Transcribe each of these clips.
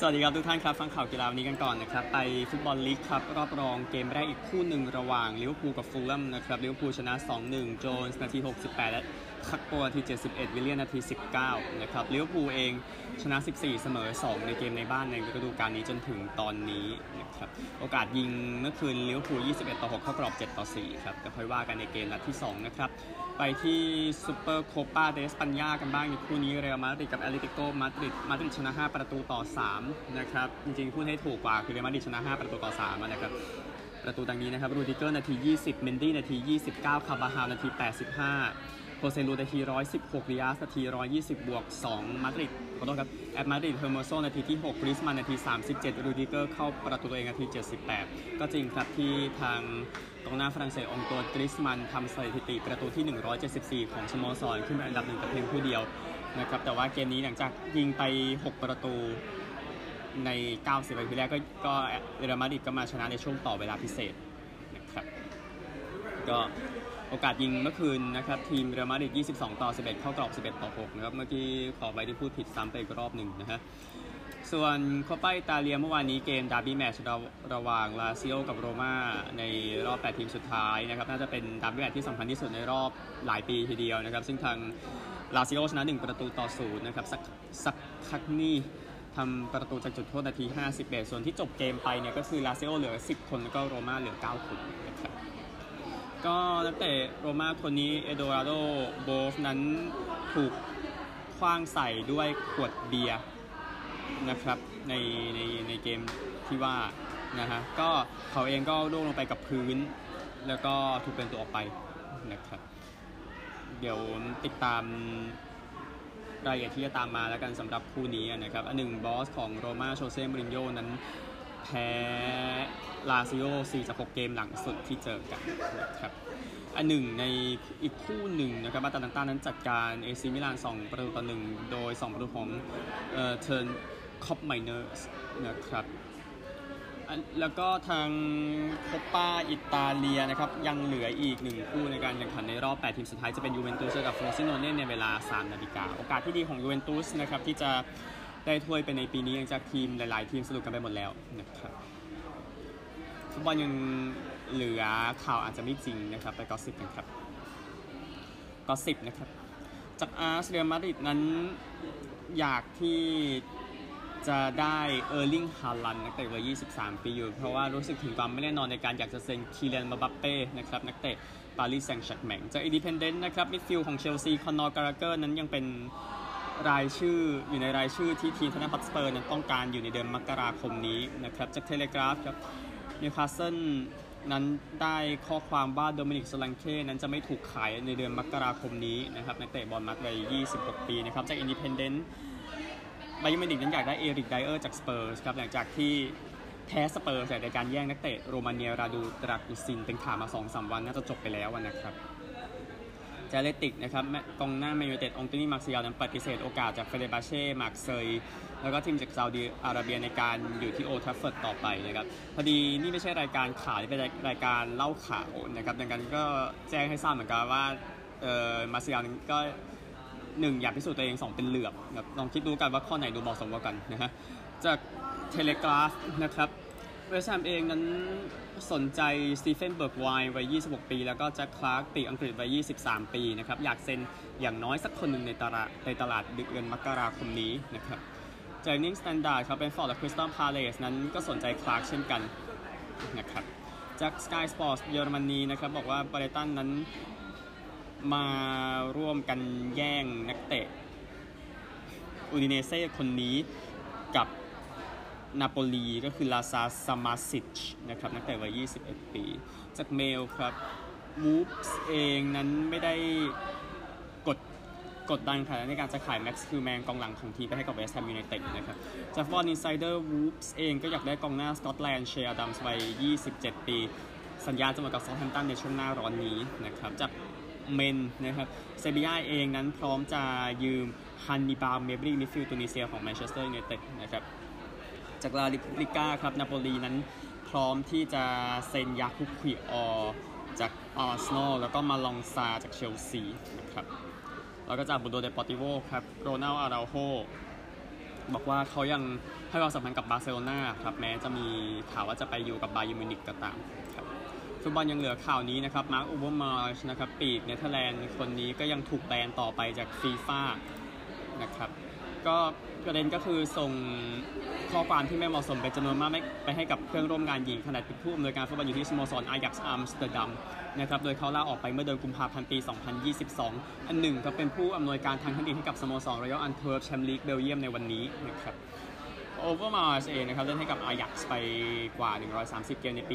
สวัสดีครับทุกท่านครับ ฟังข่าวกีฬาวันนี้กันก่อนนะครับ ไปฟุตบอลลีกครับรอบรองเกมแรกอีกคู่หนึ่งระหว่างลิเวอร์พูลกับฟูลแลมนะครับลิเวอร์พูลชนะ 2-1 โจนส์นาที 68 และ คักโปาที71 วิลเลียนนาที 19 นะครับลิเวอร์พูลเองชนะ 14 เสมอ 2 ในเกมในบ้านในฤดูกาลนี้จนถึงตอนนี้นะครับโอกาสยิงเมื่อคืนลิเวอร์พูล21 ต่อ 6 เข้ากรอบ 7 ต่อ 4 ครับก็ค่อยว่ากันในเกมนัดที่ 2 นะครับ ไปที่ซูเปอร์โคปาเดสปันยากันบ้างในคู่นี้เรอัลมาดริดกับแอตเลติโกมาดริดมาดริดชนะ 5 ประตูต่อ 3 นะครับจริงๆพูดให้ถูกกว่าคือเรอัลมาดริดชนะ 5 ประตูต่อ 3 นะครับประตูดังนี้นะครับ รูดิเกอร์นาที 20 เมนดี้นาที 29 คาร์บาฮาลนาที 85 โคเซลูนาที 116ดิอาซนาที 120 บวก 2 มาดริดขอโทษครับ แอตมาดริดเฮอร์โมโซนาทีที่ 6กรีซมันน์นาที 37 รูดิเกอร์เข้าประตูตัวเองนาที 78 ก็จริงครับที่ทางกองหน้าฝรั่งเศสองตัวกรีซมันน์ทำสถิติประตูที่ 174 ของสโมสรขึ้นเป็นอันดับหนึ่งแต่เพียงผู้เดียวนะครับแต่ว่าเกมนี้หลังจากยิงไป 6 ประตูใน 90นาทีแรกก็ก็เรอัลมาดริดก็มาชนะในช่วงต่อเวลาพิเศษนะครับก็ โอกาสยิงเมื่อคืนนะครับทีมเรอัลมาดริด 22 ต่อ 11 เข้ากรอบ 11 ต่อ 6 นะครับ เมื่อกี้ขอไปที่พูดผิดซ้ำไปอีกรอบหนึ่งนะฮะส่วนโคปาอิตาเลียเมื่อวานนี้เกมดาร์บี้แมตช์ระหว่างลาซิโอกับโรม่าในรอบ 8 ทีมสุดท้ายนะครับ น่าจะเป็นดาร์บี้แมตช์ที่สำคัญที่สุดในรอบหลายปีทีเดียวนะครับ ซึ่งทางลาซิโอชนะ 1 ประตูต่อศูนย์นะครับสักสักคักนี่ทำประตูจากจุดโทษนาที 51 ส่วนที่จบเกมไปเนี่ยก็คือลาซิโอเหลือ 10 คนแล้วก็โรม่าเหลือ 9 คนนะครับ ก็นักเตะโรม่าคนนี้เอโดราโดโบฟนั้นถูกคว้างใส่ด้วยขวดเบียร์นะครับในในในเกมที่ว่านะฮะก็เขาเองก็ร่วงลงไปกับพื้น แล้วก็ถูกเป็นตัวออกไปนะครับ เดี๋ยวติดตามรายละเอียดที่จะตามมาแล้วกันสำหรับคู่นี้นะครับ อันหนึ่งบอสของโรม่าโชเซ่มรินโยนั้น แพ้ลาซิโอ4จาก6เกมหลังสุดที่เจอกันนะครับอันหนึ่งในอีกคู่หนึ่งนะครับมาตาลันตานั้นจัดการเอซิมิลาน2ประตูต่อหนึ่งโดย 2 ประตูของเอ่อเทิร์นคอปไมเนอร์สนะครับแล้วก็ทางโคปาอิตาเลียนะครับยังเหลืออีกหนึ่งคู่ในการแข่งขันในรอบ 8 ทีมสุดท้ายจะเป็นยูเวนตุสกับโฟรซิโนเน่ในเวลา 3 นาฬิกา โอกาสที่ดีของยูเวนตุสนะครับที่จะ ได้ถ้วยไปในปีนี้หลังจากทีมหลาย ๆ ทีมสะดุดกันไปหมดแล้วนะครับฟุตบอลยังเหลือข่าวอาจจะไม่จริงนะครับไป gossip กันครับ gossip นะครับจากอาร์เรียมาดริดนั้นอยากที่จะได้เออร์ลิงฮาลันด์นักเตะวัย 23 ปีอยู่ เพราะว่ารู้สึกถึงความไม่แน่นอนในการอยากจะเซ็นคีเลียนเอ็มบัปเป้นะครับนักเตะปารีสแซงต์แชร์กแมงจากอินดิเพนเดนต์นะครับมิดฟิลด์ของเชลซีคอเนอร์กัลลาเกอร์นั้นยังเป็น รายชื่ออยู่ในรายชื่อที่ทีมท็อตแนมฮอตสเปอร์นั้นต้องการอยู่ในเดือนมกราคมนี้นะครับจากเทเลกราฟครับนิวคาสเซิลนั้นได้ข้อความว่าโดมินิกโซลังเก้นั้นจะไม่ถูกขายในเดือนมกราคมนี้นะครับนักเตะบอร์นมัธวัย 26 ปีนะครับจากอินดิเพนเดนต์บาเยิร์นมิวนิกนั้นอยากได้เอริกไดเออร์จากสเปอร์สครับหลังจากที่แพ้สเปอร์ในการแย่งนักเตะโรมาเนียราดูดรากูซินเป็นข่าวมา 2-3 วันน่าจะจบไปแล้วนะครับ จากแอธเลติกนะครับกองหน้าแมนยูไนเต็ดอองโตนี่มาร์เซียลนั้นปฏิเสธโอกาสจากเฟเนร์บาห์เช่มาร์กเซยแล้วก็ทีมจากซาอุดีอาระเบียในการอยู่ที่โอลด์แทรฟฟอร์ดต่อไปนะครับพอดีนี่ไม่ใช่รายการข่าวที่เป็นรายการเล่าข่าวนะครับดังนั้นก็แจ้งให้ทราบเหมือนกันว่าเออมาร์เซียลก็หนึ่งอยากพิสูจน์ตัวเองสองเป็นเหลือบแบบลองคิดดูกันว่าข้อไหนดูเหมาะสมกว่ากันนะฮะจากเทเลกราฟนะครับ เวสต์แฮมเองนั้นสนใจสตีเฟนเบิร์กไวน์วัย 26 ปี แล้วก็แจ็คคลาร์กปีกอังกฤษวัย 23 ปีนะครับอยากเซ็นอย่างน้อยสักคนหนึ่งในตลาดในตลาดดึกเดือนมกราคมนี้นะครับจากอีฟนิงสแตนดาร์ดครับเบรนท์ฟอร์ดและคริสตัลพาเลสนั้นก็สนใจคลาร์กเช่นกันนะครับจากสกายสปอร์ตเยอรมนีนะครับบอกว่าไบรท์ตันนั้นมาร่วมกันแย่งนักเตะอูดิเนเซ่คนนี้กับ นาโปลีก็คือลาซาร์ซามาร์ดซิชนะครับนักเตะวัย 21 ปี จากเมลครับวูฟส์เองนั้นไม่ได้กดกดดันขนาดในการจะขายแม็กซ์คิลแมนกองหลังของทีมไปให้กับเวสต์แฮมยูไนเต็ดนะครับจากฟุตบอลอินไซเดอร์วูฟส์เองก็อยากได้กองหน้าสกอตแลนด์เชียร์ดัมส์วัย 27 ปี สัญญาจะหมดกับเซาแธมป์ตันในช่วงหน้าร้อนนี้นะครับจากเมลนะครับเซบียาเองนั้นพร้อมจะยืมฮันนิบาลเมจ์บรีมิดฟิลด์ตูนิเซียของแมนเชสเตอร์ยูไนเต็ดนะครับ จากลาลิก้าครับนาโปลีนั้นพร้อมที่จะเซ็นยาคุบคิวิออร์จากอาร์เซนอลแล้วก็มาลองซาร์จากเชลซีนะครับแล้วก็จากมุนโดเดปอร์ติโวครับโรนัลด์อาเราโฮบอกว่าเขายังให้ความสำคัญกับบาร์เซโลนาครับแม้จะมีข่าวว่าจะไปอยู่กับบาเยิร์นมิวนิกก็ตามครับฟุตบอลยังเหลือข่าวนี้นะครับมาร์คอเวอร์มาร์สนะครับปีกเนเธอร์แลนด์คนนี้ก็ยังถูกแบนต่อไปจากฟีฟ่านะครับ ก็ประเด็นก็คือส่งข้อความที่ไม่เหมาะสมเป็นจำนวนมากไปให้กับเพื่อนร่วมงานหญิงขณะเป็นผู้อำนวยการฟุตบอลอยู่ที่สโมสรอายักซ์อัมสเตอร์ดัมนะครับโดยเขาลาออกไปเมื่อเดือนกุมภาพันธ์ปี 2022 อันหนึ่งก็เป็นผู้อำนวยการทางเทคนิคให้กับสโมสรรอยัลอันท์เวิร์ปแชมป์ลีกเบลเยียมในวันนี้นะครับโอเวอร์มาร์สเองนะครับเล่นให้กับอายักซ์ไปกว่า 130 เกมในปี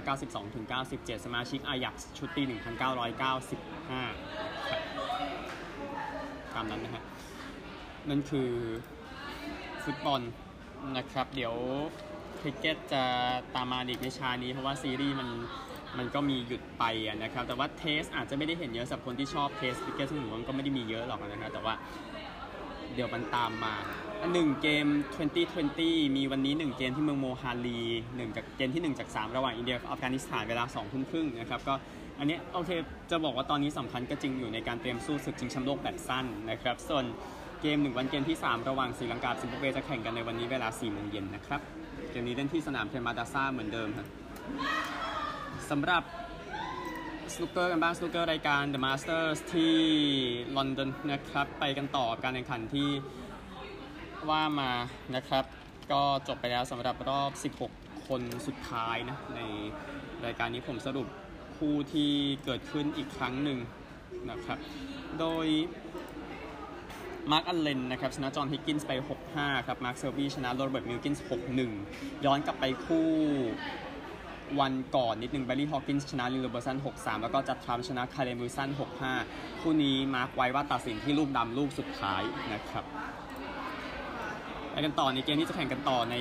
1992ถึง97 สมาชิกอายักซ์ชุดปี 1995ครับตามนั้นนะฮะ นั่นคือฟุตบอลนะครับ เดี๋ยวคริกเก็ตจะตามมาอีกในช่วงนี้ เพราะว่าซีรีส์มันมันก็มีหยุดไปนะครับ แต่ว่า Test อาจจะไม่ได้เห็นเยอะสำหรับคนที่ชอบ Test cricket ซึ่งผมมันก็ไม่ได้มีเยอะหรอกนะครับแต่ว่าเดี๋ยวมันตามมาหนึ่งเกม 2020 มีวันนี้ 1 เกมที่เมืองโมฮาลี1จากเกมที่ 1 จาก 3 ระหว่างอินเดียกับอัฟกานิสถานเวลา2ทุ่มครึ่งนะครับก็อันนี้โอเคจะบอกว่าตอนนี้สำคัญก็จริงอยู่ในการเตรียมสู้ศึกชิงแชมป์โลกแบบสั้นนะครับ ส่วน เกมหนึ่งวันเกมที่ 3 ระหว่างศรีลังกาซิมบับเวจะแข่งกันในวันนี้เวลา4โมงเย็นนะครับเกมนี้เล่นที่สนามเปรมาดาซ่าเหมือนเดิมครับสำหรับสนุกเกอร์กันบ้างสนุกเกอร์รายการ The Masters ที่ลอนดอนนะครับ ไปกันต่อการแข่งขันที่ว่ามานะครับ ก็จบไปแล้วสำหรับรอบ 16 คนสุดท้ายนะ ในรายการนี้ผมสรุปคู่ที่เกิดขึ้นอีกครั้งหนึ่งนะครับ โดย มาร์กอัลเลนนะครับชนะจอห์นฮิกกินส์ไป 6-5 ครับ มาร์คเซอร์บีชนะโรเบิร์ตมิลกินส์ 6-1 ย้อนกลับไปคู่วันก่อนนิดนึงแบร์รี่ฮอว์กินส์ชนะลิลเลอร์เบอร์สัน 6-3 แล้วก็จัดด์ทรัมป์ชนะไคเรนวิลสัน 6-5 คู่นี้ mark ไว้ว่าตัดสินที่ลูกดำลูกสุดท้ายนะครับไปกันต่อในเกมที่จะแข่งกันต่อใน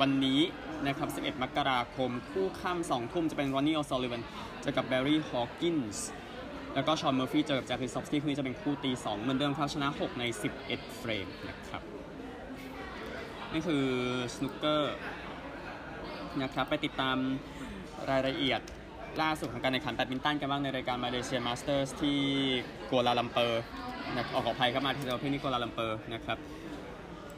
วันนี้นะครับ 11 มกราคม คู่ค่ำ2ทุ่มจะเป็นรอนนี่โอซุลลิแวนเจอกับแบร์รี่ฮอว์กินส์ แล้วก็ชอนเมอร์ฟี่เจอกับแจ็คลิซอฟสกี้คู่นี้จะเป็นคู่ตี 2 เหมือนเดิมครับชนะ 6 ใน 11 เฟรมนะครับ นี่คือสนุกเกอร์นะครับไปติดตามรายละเอียดล่าสุดของการแข่งขันแบดมินตันกันบ้างในรายการมาเลเซียมาสเตอร์สที่กัวลาลัมเปอร์นะขอขออภัยครับมาที่ประเทศนี้กัวลาลัมเปอร์นะครับ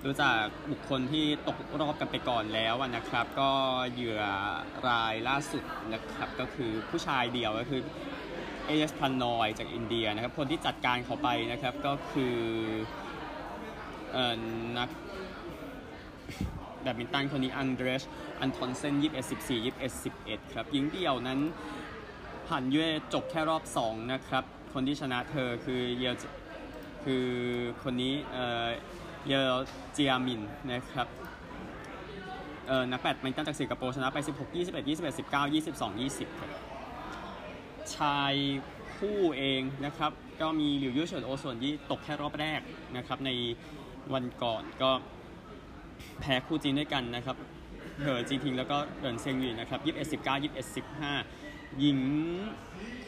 รู้จักบุคคลที่ตกรอบกันไปก่อนแล้วนะครับ ก็เหยื่อรายล่าสุดนะครับก็คือผู้ชายเดียวก็คือ เอเสพันนอยจากอินเดียนะครับ คนที่จัดการเขาไปนะครับก็คือออนักแบดมินตันคนนี้อันเดรส อันทอนเซน21 14 21 11ครับหญิงเดี่ยวนั้นผ่านเย่จบแค่รอบ2นะครับ คนที่ชนะเธอคือเยลคือคนนี้เออเยลเจียมินนะครับเออนักแบดมินตันจากสิงคโปร์ชนะไป 16 21 21 19 22 20ครับ ชายคู่เองนะครับ ก็มีหลิวยุ่เฉินโอส่วนที่ตกแค่รอบแรกนะครับ ในวันก่อนก็แพ้คู่จีนด้วยกันนะครับเหอจีทิงแล้วก็เดินเซงหวีนะครับ21 19 21 15หญิง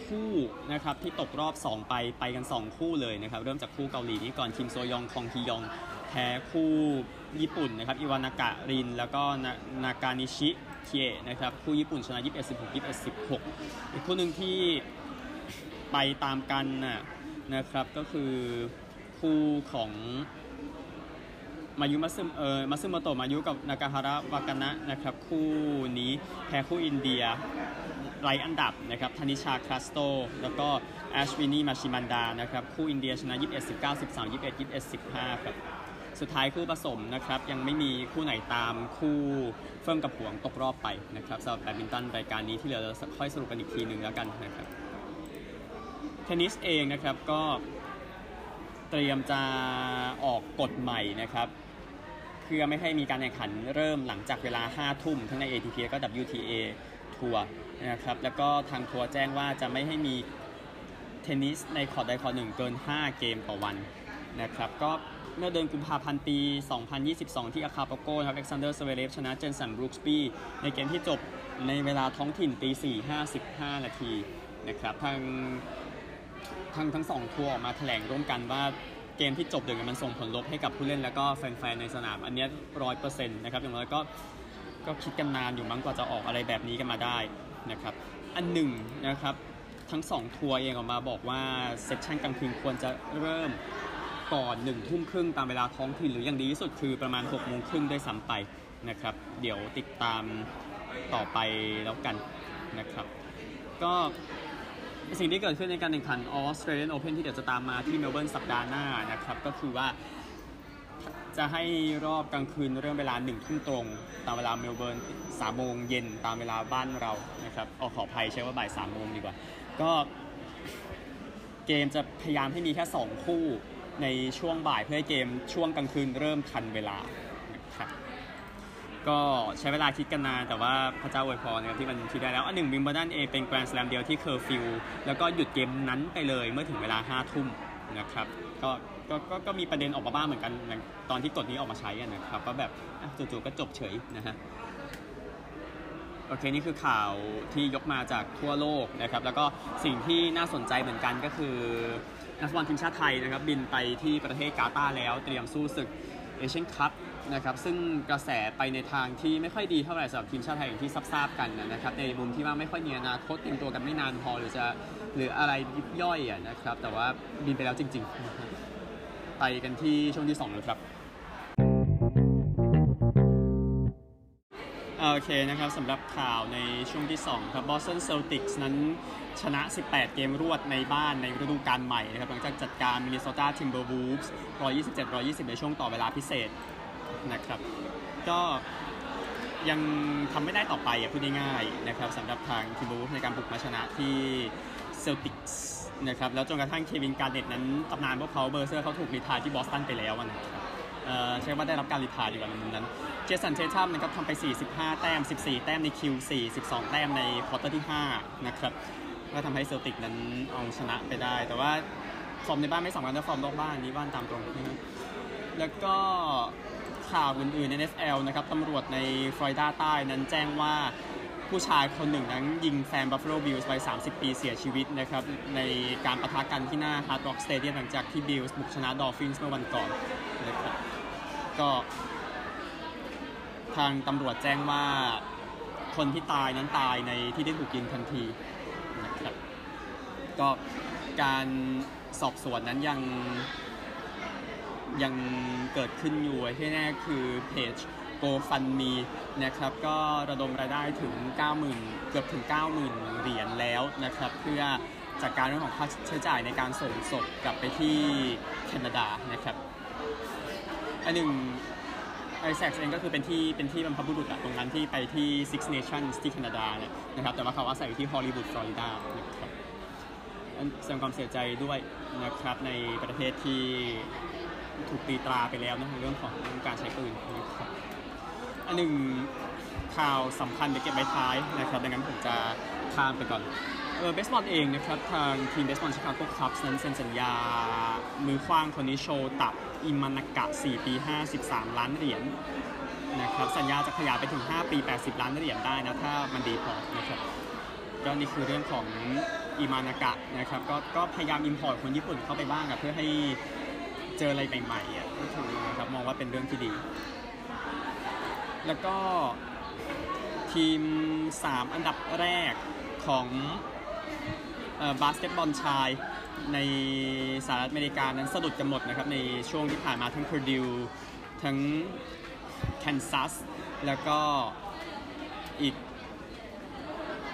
คู่นะครับที่ตกรอบ 2 ไปไปกัน 2 คู่เลยนะครับ เริ่มจากคู่เกาหลีนี้ก่อนคิมโซยองคองฮียองแพ้คู่ญี่ปุ่นนะครับอิวานากะริน แล้วก็นากานิชิ เคียนะครับคู่ญี่ปุ่นชนะ21 16 21 16 อีกคู่หนึ่งที่ไปตามกันนะนะครับก็คือคู่ของมายุมัซึมเออมัซึโมโตะมายุกับนากาฮาระวากานะนะครับคู่นี้แพ้คู่อินเดียไรอันดับนะครับธนิชาคราสโต แล้วก็แอชวินีมาชิมันดานะครับคู่อินเดียชนะ 21 19 13 21 21 15ครับ สุดท้ายคู่ผสมนะครับ ยังไม่มีคู่ไหนตามคู่เฟิ่งกับหวงตกรอบไปนะครับสำหรับแบดมินตันรายการนี้ที่เหลือเราค่อยสรุปกันอีกทีหนึ่งแล้วกันนะครับเทนนิสเองนะครับก็เตรียมจะออกกฎใหม่นะครับเพื่อไม่ให้มีการแข่งขันเริ่มหลังจากเวลา 5 ทุ่มทั้งใน ATP และก็ WTA ทัวร์นะครับแล้วก็ทางทัวร์แจ้งว่าจะไม่ให้มีเทนนิสในคอร์ตใดคอร์ตหนึ่งเกิน 5 เกมต่อวัน นะครับก็เมื่อเดือนกุมภาพันธ์ปี 2022 ที่อาคาโปโกนะครับอเล็กซานเดอร์ซเวเรฟชนะเจนสันบรูคส์บีในเกมที่จบในเวลาท้องถิ่นตี4 55 นาทีนะครับทางทางทั้งสองทัวร์ออกมาแถลงร่วมกันว่าเกมที่จบเดือนมันส่งผลลบให้กับผู้เล่นแล้วก็แฟนๆในสนาม อันนี้ร้อยเปอร์เซ็นต์นะครับอย่างน้อยก็ก็คิดกันนานอยู่มั้งกว่าจะออกอะไรแบบนี้กันมาได้นะครับอันหนึ่งนะครับทั้งสองทัวร์เองออกมาบอกว่าเซสชั่นกลางคืนควรจะเริ่ม ก่อนหนึ่งทุ่มครึ่งตามเวลาท้องถิ่นหรืออย่างดีที่สุดคือประมาณ6กโมงครึ่งด้วยซ้ำไปนะครับ เดี๋ยวติดตามต่อไปแล้วกันนะครับ ก็สิ่งที่เกิดขึ้นในการแข่งขัน Australian Open ที่เดี๋ยวจะตามมาที่เมลเบิร์นสัปดาห์หน้านะครับ ก็คือว่าจะให้รอบกลางคืนเริ่มเวลาหนึ่งทุ่มตรง ตามเวลาเมลเบิร์นสามโมงเย็นตามเวลาบ้านเรานะครับออขออภัยใช้ว่าบ่ายสามโมงดีกว่า ก็เกมจะพยายามให้มีแค่ 2 คู่ ในช่วงบ่ายเพื่อให้เกมช่วงกลางคืนเริ่มทันเวลาครับก็ใช้เวลาคิดกันนานแต่ว่าพระเจ้าอวยพรนะครับที่มันคิดได้แล้วอันหนึ่งวิมเบิลดันเองเป็นแกรนด์สแลมเดียวที่เคอร์ฟิวแล้วก็หยุดเกมนั้นไปเลยเมื่อถึงเวลา5้าทุ่มนะครับก็ก็ก็ก็มีประเด็นออกมาบ้างเหมือนกันตอนที่กฎนี้ออกมาใช้นะครับก็แบบจู่ๆก็จบเฉยนะฮะโอเคนี่คือข่าวที่ยกมาจากทั่วโลกนะครับแล้วก็สิ่งที่น่าสนใจเหมือนกันก็คือ นักฟุตบอลทีมชาติไทยนะครับบินไปที่ประเทศกาตาร์แล้วเตรียมสู้ศึกเอเชียนคัพนะครับซึ่งกระแสไปในทางที่ไม่ค่อยดีเท่าไหร่สำหรับทีมชาติไทยอย่างที่ทราบกันนะครับในมุมที่ว่าไม่ค่อยมีอนาคตเตรียมตัวกันไม่นานพอหรือจะหรืออะไรยิบย่อยอะนะครับแต่ว่าบินไปแล้วจริง ๆ ไปกันที่ช่วงที่สองเลยครับ โอเคนะครับสำหรับข่าวในช่วงที่ 2 ครับ Boston Celtics นั้นชนะ 18 เกมรวดในบ้านในฤดูกาลใหม่นะครับ หลังจากจัดการ Minnesota Timberwolves 127-120 ในช่วงต่อเวลาพิเศษนะครับ ก็ยังทำไม่ได้ต่อไปอะพูดง่ายๆนะครับสำหรับทาง Timberwolves ในการบุกมาชนะที่ Celtics นะครับ แล้วจนกระทั่งเควินการ์เน็ตต์นั้นตำนานพวกเขาเบอร์เสื้อเขาถูก retire ที่บอสตันไปแล้วนะครับ ใช้ว่าได้รับการ retire ดีกว่าในมุมนั้น เจสันเททัมนะครับทำไป 45 แต้ม 14 แต้มใน Q4 12 แต้มใน quarter ที่ 5 นะครับก็ทำให้เซลติกนั้นเอาชนะไปได้ แต่ว่าฟอร์มในบ้านไม่สำคัญแต่ฟอร์มนอกบ้านนี้ว่ากันตามตรงนะแล้วก็ข่าวอื่นๆใน NFL นะครับตำรวจในฟลอริดาใต้นั้นแจ้งว่าผู้ชายคนหนึ่งนั้นยิงแฟน Buffalo Bills วัย30 ปีเสียชีวิตนะครับในการปะทะกันที่หน้า Hard Rock Stadium หลังจากที่ Bills บุกชนะ Dolphins เมื่อวันก่อน นะครับก็ ทางตำรวจแจ้งว่าคนที่ตายนั้นตายในที่ได้ถูกยิงทันทีนะครับก็การสอบสวนนั้นยังยังเกิดขึ้นอยู่ที่แน่คือเพจ GoFundMe นะครับก็ระดมรายได้ถึง 90,000 เกือบถึง 90,000 เหรียญแล้วนะครับ เพื่อจัดการเรื่องของค่าใช้จ่ายในการส่งศพกลับไปที่แคนาดานะครับ อันหนึ่งไอแซกเองก็คือเป็นที่เป็นที่บรรพบุรุษอะตรงนั้นที่ไปที่ Six Nations ที่แคนาดาเนี่ยนะครับแต่ว่าเขาอาศัยอยู่ที่ฮอลลีวูดฟลอริดานะครับอันแสดงความเสียใจด้วยนะครับในประเทศที่ถูกตีตราไปแล้วนะเรื่องของการใช้ปืนนะครับอันหนึ่งข่าวสำคัญเดี๋ยวเก็บไว้ท้ายนะครับดังนั้นผมจะข้ามไปก่อน เบสบอลเองนะครับทางทีมเบสบอลชิคาโกคับส์นั้นเซ็นสัญญา มือขว้างคนนี้โชว์ตับอิมานากะ 4 ปี 53 ล้านเหรียญนะครับสัญญาจะขยายไปถึง 5 ปี 80 ล้านเหรียญได้นะ ถ้ามันดีพอนะครับก็นี่คือเรื่องของอิมานากะนะครับก็ก็พยายาม import คนญี่ปุ่นเข้าไปบ้างอะเพื่อให้เจออะไรใหม่ๆอะก็ถือนะครับมองว่าเป็นเรื่องที่ดี แล้วก็ทีม 3 อันดับแรกของ บาสเกตบอลชายในสหรัฐอเมริกานั้นสะดุดกันหมดนะครับ ในช่วงที่ผ่านมาทั้ง Purdue ทั้ง Kansas แล้วก็อีก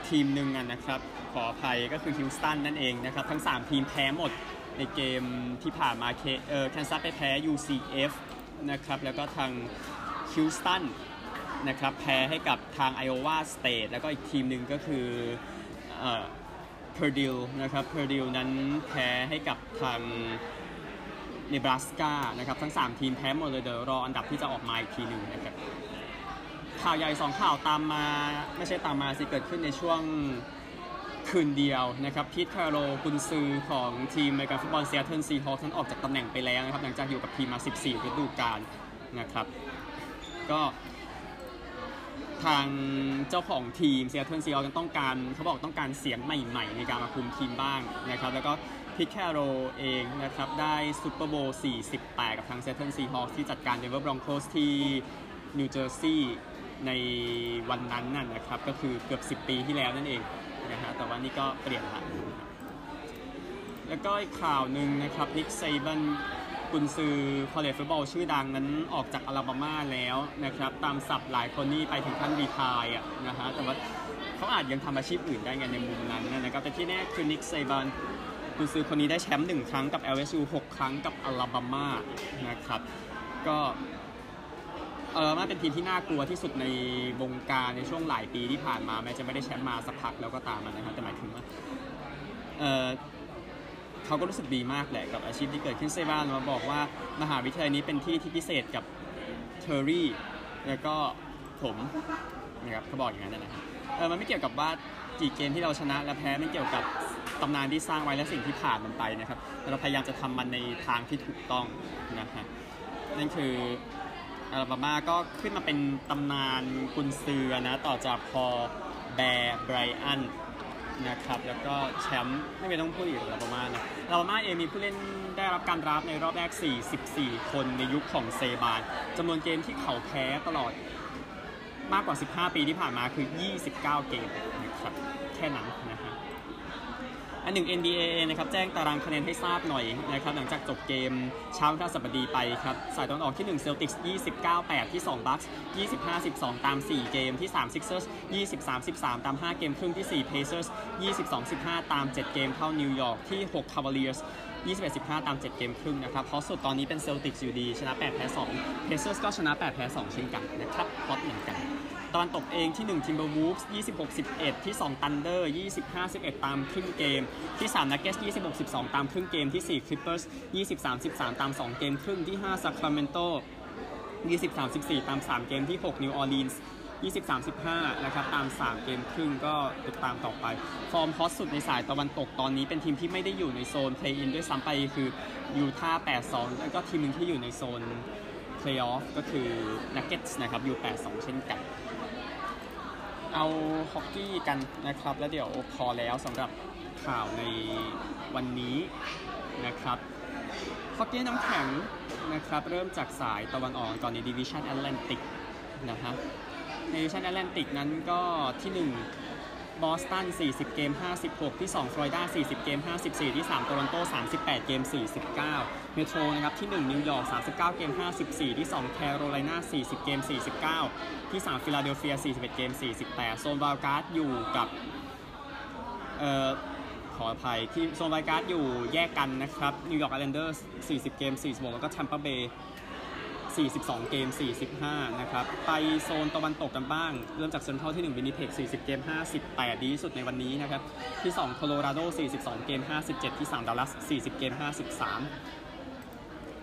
ทีมหนึ่งนะครับ ขออภัยก็คือฮิวสตันนั่นเองนะครับ ทั้ง 3 ทีมแพ้หมดในเกมที่ผ่านมาเคเออแคนซัสไปแพ้ UCF นะครับ แล้วก็ทางฮิวสตันนะครับ แพ้ให้กับทางไอโอวาสเตทแล้วก็อีกทีมหนึ่งก็คือเอ่อ เพอร์ดิวนะครับเพอร์ดิวนั้นแพ้ให้กับทางเนบราสกานะครับทั้ง 3 ทีมแพ้หมดเลยเดี๋ยวรออันดับที่จะออกมาอีกทีหนึ่งนะครับข่าวใหญ่ 2 ข่าวตามมาไม่ใช่ตามมาสิเกิดขึ้นในช่วงคืนเดียวนะครับพีท แคร์โรลล์กุนซือของทีมในการฟุตบอลเซียเทิลซีฮอคส์นั้นออกจากตำแหน่งไปแล้วนะครับหลังจากอยู่กับทีมมา 14ฤดูกาลนะครับก็ ทางเจ้าของทีมเซียเทิลซีฮอคส์ต้องการเขาบอกต้องการเสียงใหม่ ๆ ในการมาคุมทีมบ้างนะครับ แล้วก็พิทแคโรเองนะครับ ได้ซูเปอร์โบวล์48 กับทางเซียเทิลซีฮอคส์ที่จัดการเดนเวอร์บรองโคสที่นิวเจอร์ซีย์ในวันนั้นน่ะนะครับ ก็คือเกือบ 10 ปีที่แล้วนั่นเองนะฮะแต่ว่านี่ก็เปลี่ยนละแล้วก็อีกข่าวหนึ่งนะครับนิค เซบัน กุนซือcollege football ชื่อดังนั้นออกจากอลาบามาแล้วนะครับ ตามศัพท์หลายคนนี่ไปถึงขั้น retire อะนะฮะ แต่ว่าเขาอาจยังทำอาชีพอื่นได้ไงในมุมนั้นนะครับ แต่ที่แน่คือนิค เซบันกุนซือคนนี้ได้แชมป์หนึ่งครั้งกับ LSU 6 ครั้งกับอลาบามานะครับ ก็เออมันเป็นทีมที่น่ากลัวที่สุดในวงการในช่วงหลายปีที่ผ่านมาแม้จะไม่ได้แชมป์มาสักพักแล้วก็ตามนะครับแต่หมายถึงว่าเออ เขาก็รู้สึกดีมากแหละกับอาชีพที่เกิดขึ้นเซบ้านมาบอกว่ามหาวิทยาลัยนี้เป็นที่ที่พิเศษกับเทอร์รี่แล้วก็ผมนะครับเขาบอกอย่างนั้นนะครับเออมันไม่เกี่ยวกับว่ากี่เกมที่เราชนะและแพ้ไม่เกี่ยวกับตำนานที่สร้างไว้และสิ่งที่ผ่านมันไปนะครับแต่เราพยายามจะทำมันในทางที่ถูกต้องนะฮะนั่นคืออาลาบามาก็ขึ้นมาเป็นตำนานกุนซือนะต่อจากพอแบร์ไบรอันนะครับแล้วก็แชมป์ไม่เป็นต้องพูดอีกอาลาบามานะ ลาบามาเองมีผู้เล่นได้รับการรับในรอบแรก 44 คนในยุคของเซบานจำนวนเกมที่เขาแพ้ตลอดมากกว่า 15 ปีที่ผ่านมาคือ 29 เกมนะครับแค่นั้นนะฮะ อันหนึ่ง NBA นะครับแจ้งตารางคะแนนให้ทราบหน่อยนะครับหลังจากจบเกมเช้าวันพฤหัสบดีไปครับสายตะวันออกที่ 1 Celtics 29 8 ที่ 2 Bucks 25 12 ตาม 4 เกมที่ 3 Sixers 23 13 ตาม 5 เกมครึ่งที่ 4 Pacers 22 15 ตาม 7 เกมเข้านิวยอร์กที่ 6 Cavaliers 21 15 ตาม 7 เกมครึ่งนะครับเพราะสุดตอนนี้เป็น Celtics อยู่ดี ชนะ 8 แพ้ 2 Pacers ก็ชนะ 8 แพ้ 2 เช่นกันนะครับฮอตเหมือนกัน ตะวันตกเองที่ 1 Timberwolves 26 11 ที่ 2 Thunder 25 11 ตามครึ่งเกม ที่ 3 Nuggets 26 12 ตามครึ่งเกม ที่ 4 Clippers 23 13 ตาม 2 เกมครึ่ง ที่ 5 Sacramento 23 14 ตาม 3 เกม ที่ 6 New Orleans 23 15 นะครับ ตาม 3 เกมครึ่งก็ติดตามต่อไป ฟอร์มฮอตสุดในสายตะวันตกตอนนี้เป็นทีมที่ไม่ได้อยู่ในโซน Play-in ด้วยซ้ำไปคือยูทาห์8-2 แล้วก็ทีมหนึงที่อยู่ในโซน Playoff ก็คือ Nuggets นะครับอยู่ 8-2 เช่นกัน เอาฮอกกี้กันนะครับ แล้วเดี๋ยวพอแล้วสำหรับข่าวในวันนี้นะครับฮอกกี้น้ำแข็งนะครับ เริ่มจากสายตะวันออกก่อนใน division แอตแลนติกนะฮะใน division แอตแลนติกนั้นก็ที่ 1 บอสตัน 40 เกม 56 ที่ 2 ฟลอริดา 40 เกม 54 ที่ 3 โตรอนโต 38 เกม 49 เมโทรนะครับ ที่ 1 นิวยอร์ก 39 เกม 54 ที่ 2 แคโรไลนา 40 เกม 49 ที่ 3 ฟิลาเดลเฟีย 41 เกม 48 โซน wild card อยู่กับ เอ่อ ขออภัย ที่โซน wild card อยู่แยกกันนะครับ นิวยอร์กไอแลนเดอร์ 40 เกม 46 แล้วก็แทมเปอร์เบย์ 42 เกม 45 นะครับ ไปโซนตะวันตกกันบ้าง เริ่มจากเซนทรัลที่ 1 วินนิเพก40 เกม 58 ดีที่สุดในวันนี้นะครับ ที่ 2 โคโลราโด 42 เกม 57 ที่ 3 ดัลลัส 40 เกม 53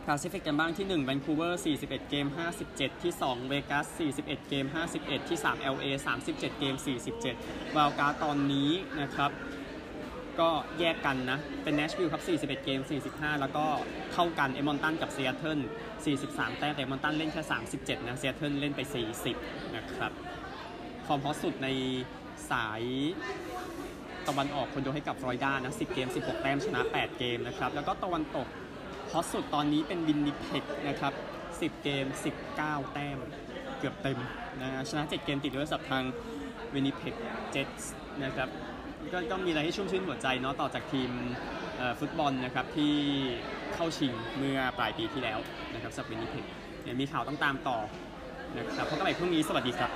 แปซิฟิกกันบ้างที่1แวนคูเวอร์41 เกม 57 ที่2เวกัส41 เกม 51 ที่3 LA 37 เกม 47 wild card ตอนนี้นะครับ ก็แยกกันนะ เป็น แนชวิลล์ครับ 41 เกม 45 แล้วก็เท่ากันเอดมันตันกับเซียเทิล43 แต้มแต่เอดมันตันเล่นแค่ 37 นะเซียเทิลเล่นไป 40 นะครับ ฟอร์ม hot สุดในสายตะวันออกคงยกให้กับฟลอริดานะ 10 เกม 16 แต้มชนะ 8 เกมนะครับ แล้วก็ตะวันตกhot สุดตอนนี้เป็นวินนิเพกนะครับ 10 เกม 19 แต้มเกือบเต็มนะชนะ 7 เกมติดด้วยสับทางวินนิเพกเจ็ตส์นะครับ ก็ก็มีอะไรให้ชุ่มชื่นหัวใจเนาะต่อจากทีมฟุตบอลนะครับที่เข้าชิงเมื่อปลายปีที่แล้วนะครับสับวินนิเพกเดี๋ยวมีข่าวต้องตามต่อนะครับพบกันใหม่พรุ่งนี้สวัสดีครับ